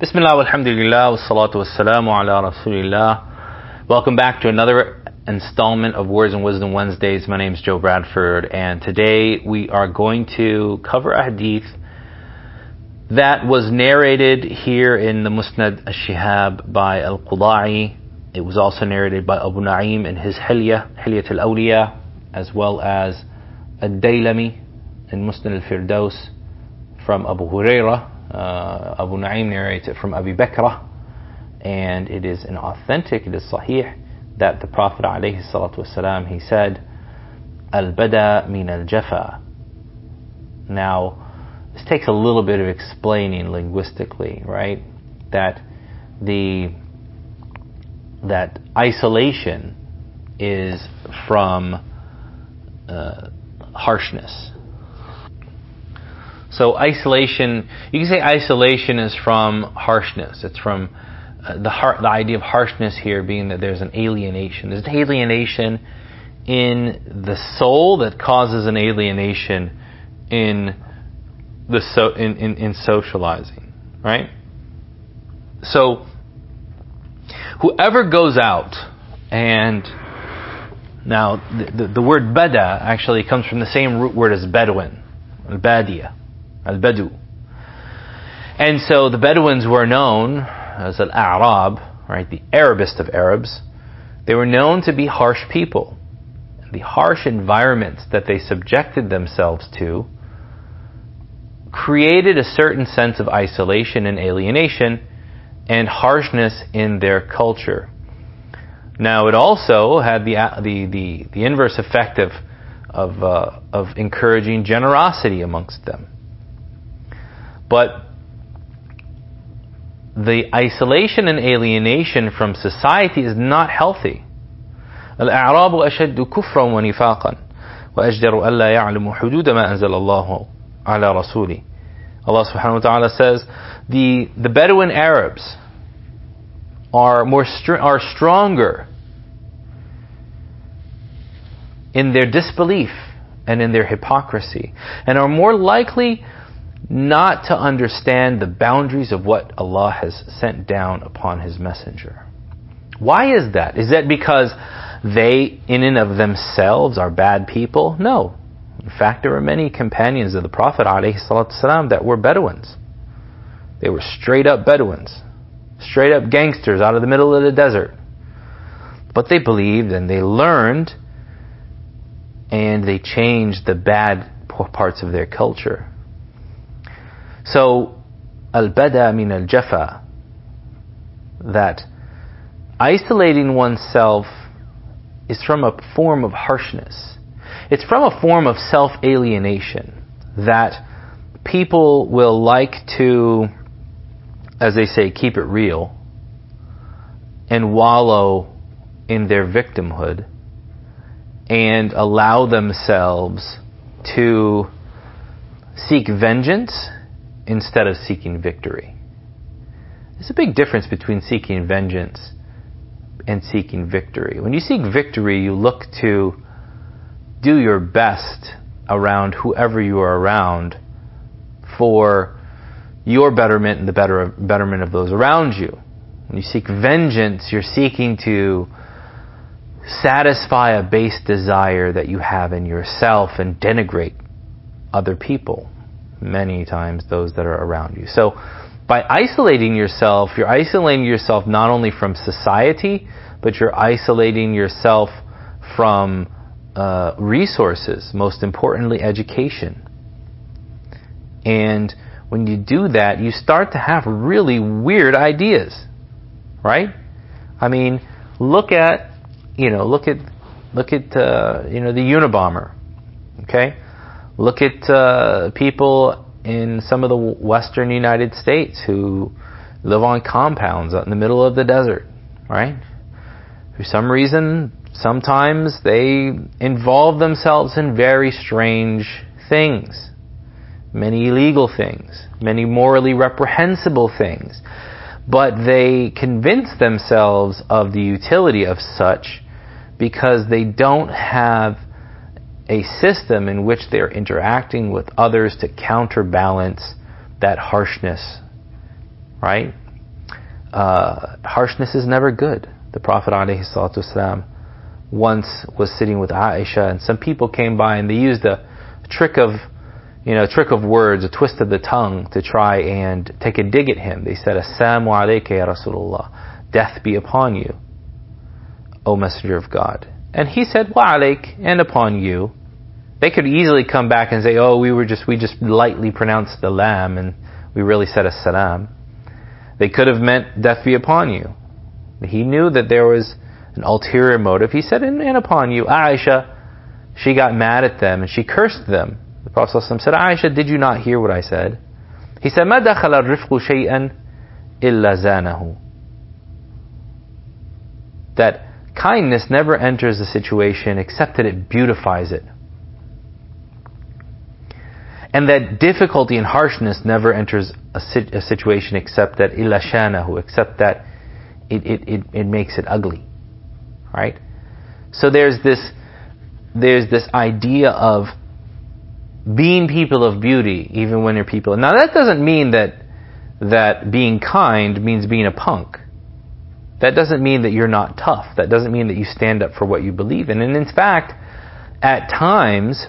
Bismillah, alhamdulillah, wa salatu wa salamu ala rasulillah. Welcome back to another installment of Words and Wisdom Wednesdays. My name is Joe Bradford, and today we are going to cover a hadith that was narrated here in the Musnad al-Shihab by Al-Quda'i. It was also narrated by Abu Na'im in his Hilya, Hilyat al-Awliya, as well as Ad-Daylami in Musnad al-Firdaus from Abu Hurairah. Uh, Abu Na'im narrates it from Abi Bakr, and it is an authentic, it is sahih, that the Prophet ﷺ, he said, Al-Bada min al-Jafa. Now, this takes a little bit of explaining linguistically, right? That the that isolation is from uh, harshness. So isolation, you can say isolation is from harshness. It's from uh, the the idea of harshness here being that there's an alienation. There's an alienation in the soul that causes an alienation in the so in, in, in socializing, right? So whoever goes out and now the, the, the word beda actually comes from the same root word as Bedouin, al-badia, al-badu. And so the Bedouins were known as al-A'rab, right, the Arabist of Arabs. They were known to be harsh people. The harsh environments that they subjected themselves to created a certain sense of isolation and alienation and harshness in their culture. Now, it also had the the the, the inverse effect of of uh, of encouraging generosity amongst them. But the isolation and alienation from society is not healthy. الأعراب أشد كفرا ونفاقا وأجدر ألا يعلموا حدود ما أنزل الله على رسوله Allah subhanahu wa ta'ala says the, the Bedouin Arabs are more str- are stronger in their disbelief and in their hypocrisy and are more likely not to understand the boundaries of what Allah has sent down upon His messenger. Why is that? Is that because they, in and of themselves, are bad people? No. In fact, there were many companions of the Prophet ﷺ that were Bedouins. They were straight up Bedouins, straight up gangsters out of the middle of the desert. But they believed and they learned and they changed the bad parts of their culture. So, al-bada min al-jafa, that isolating oneself is from a form of harshness. It's from a form of self-alienation that people will like to, as they say, keep it real and wallow in their victimhood and allow themselves to seek vengeance instead of seeking victory. There's a big difference between seeking vengeance and seeking victory. When you seek victory, you look to do your best around whoever you are around for your betterment and the better, betterment of those around you. When you seek vengeance, you're seeking to satisfy a base desire that you have in yourself and denigrate other people, many times those that are around you. So, by isolating yourself, you're isolating yourself not only from society, but you're isolating yourself from uh, resources, most importantly, education. And when you do that, you start to have really weird ideas, right? I mean, look at, you know, look at, look at, uh, you know, the Unabomber, okay? Look at uh, people in some of the western United States who live on compounds out in the middle of the desert, right? For some reason, sometimes they involve themselves in very strange things, many illegal things, many morally reprehensible things, but they convince themselves of the utility of such because they don't have a system in which they're interacting with others to counterbalance that harshness, right? uh, harshness is never good. The Prophet ﷺ once was sitting with Aisha, and some people came by and they used a trick of, you know, trick of words, a twist of the tongue to try and take a dig at him. They said, "Assalamu alayka ya Rasulullah, death be upon you, O Messenger of God." And he said, "Wa alayk, and upon you." They could easily come back and say, "Oh, we were just we just lightly pronounced the lam, and we really said a salam." They could have meant death be upon you. He knew that there was an ulterior motive. He said, and, and upon you, Aisha, she got mad at them and she cursed them. The Prophet ﷺ said, Aisha, did you not hear what I said? He said, ما دخل الرفق شيئا إلا زانه. That kindness never enters a situation except that it beautifies it. And that difficulty and harshness never enters a, a situation except that illa shanahu, except that it, it, it, it makes it ugly. Right? So there's this there's this idea of being people of beauty even when you're people. Now that doesn't mean that that being kind means being a punk. That doesn't mean that you're not tough. That doesn't mean that you stand up for what you believe in. And in fact, at times,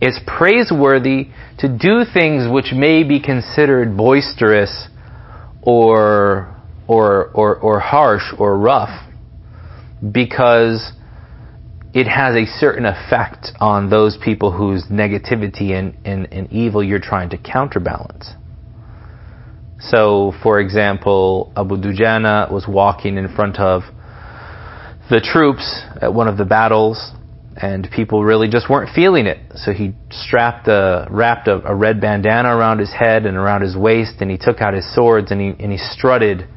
it's praiseworthy to do things which may be considered boisterous or, or, or, or harsh or rough because it has a certain effect on those people whose negativity and, and, and evil you're trying to counterbalance. So, for example, Abu Dujana was walking in front of the troops at one of the battles, and people really just weren't feeling it. So he strapped a, wrapped a, a, red bandana around his head and around his waist, and he took out his swords and he, and he strutted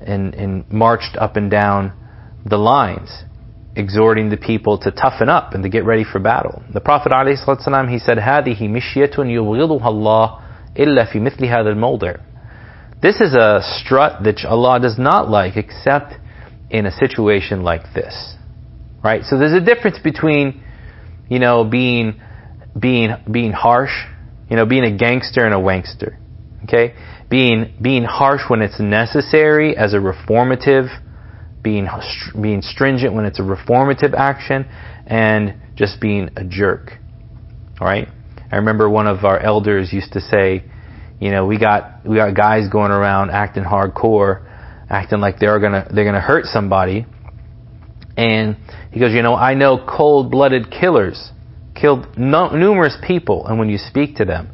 and, and marched up and down the lines, exhorting the people to toughen up and to get ready for battle. The Prophet ﷺ, he said, هذه مشية يبغضها الله إلا في مثل هذا الموضع. this is a strut that Allah does not like except in a situation like this. Right? So there's a difference between, you know, being, being, being harsh, you know, being a gangster and a wankster. Okay? Being, being harsh when it's necessary as a reformative, being, being stringent when it's a reformative action, and just being a jerk. Alright? I remember one of our elders used to say, you know, we got we got guys going around acting hardcore, acting like they're gonna they're gonna hurt somebody. And he goes, you know, I know cold-blooded killers killed no, numerous people, and when you speak to them,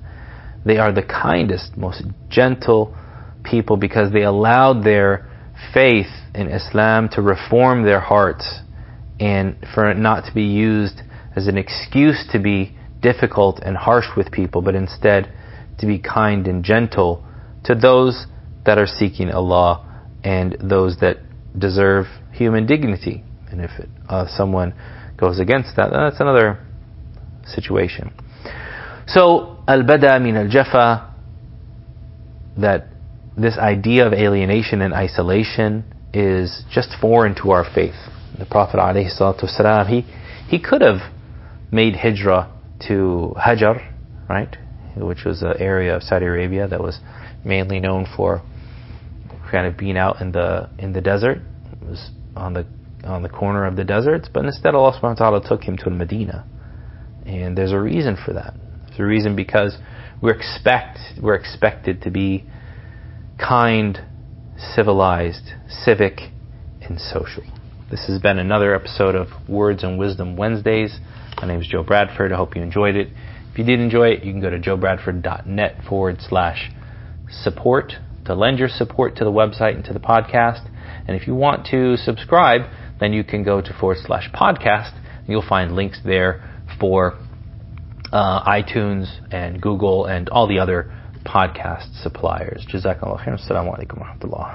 they are the kindest, most gentle people because they allowed their faith in Islam to reform their hearts and for it not to be used as an excuse to be difficult and harsh with people, but instead to be kind and gentle to those that are seeking Allah and those that deserve human dignity. And if it, uh, someone goes against that, that's another situation. So, al-bada min al-jafa, that this idea of alienation and isolation is just foreign to our faith. The Prophet ﷺ, he, he could have made hijrah to Hajar, right? Which was an area of Saudi Arabia that was mainly known for kind of being out in the in the desert. It was on the on the corner of the deserts, but instead Allah subhanahu wa ta'ala took him to Medina. And there's a reason for that. There's a reason because we're expect we're expected to be kind, civilized, civic, and social. This has been another episode of Words and Wisdom Wednesdays. My name is Joe Bradford. I hope you enjoyed it. If you did enjoy it, you can go to joebradford.net forward slash support to lend your support to the website and to the podcast. And if you want to subscribe, then you can go to forward slash podcast. And you'll find links there for uh, iTunes and Google and all the other podcast suppliers. Jazakallah khair. Assalamu alaikum wa rahmatullah.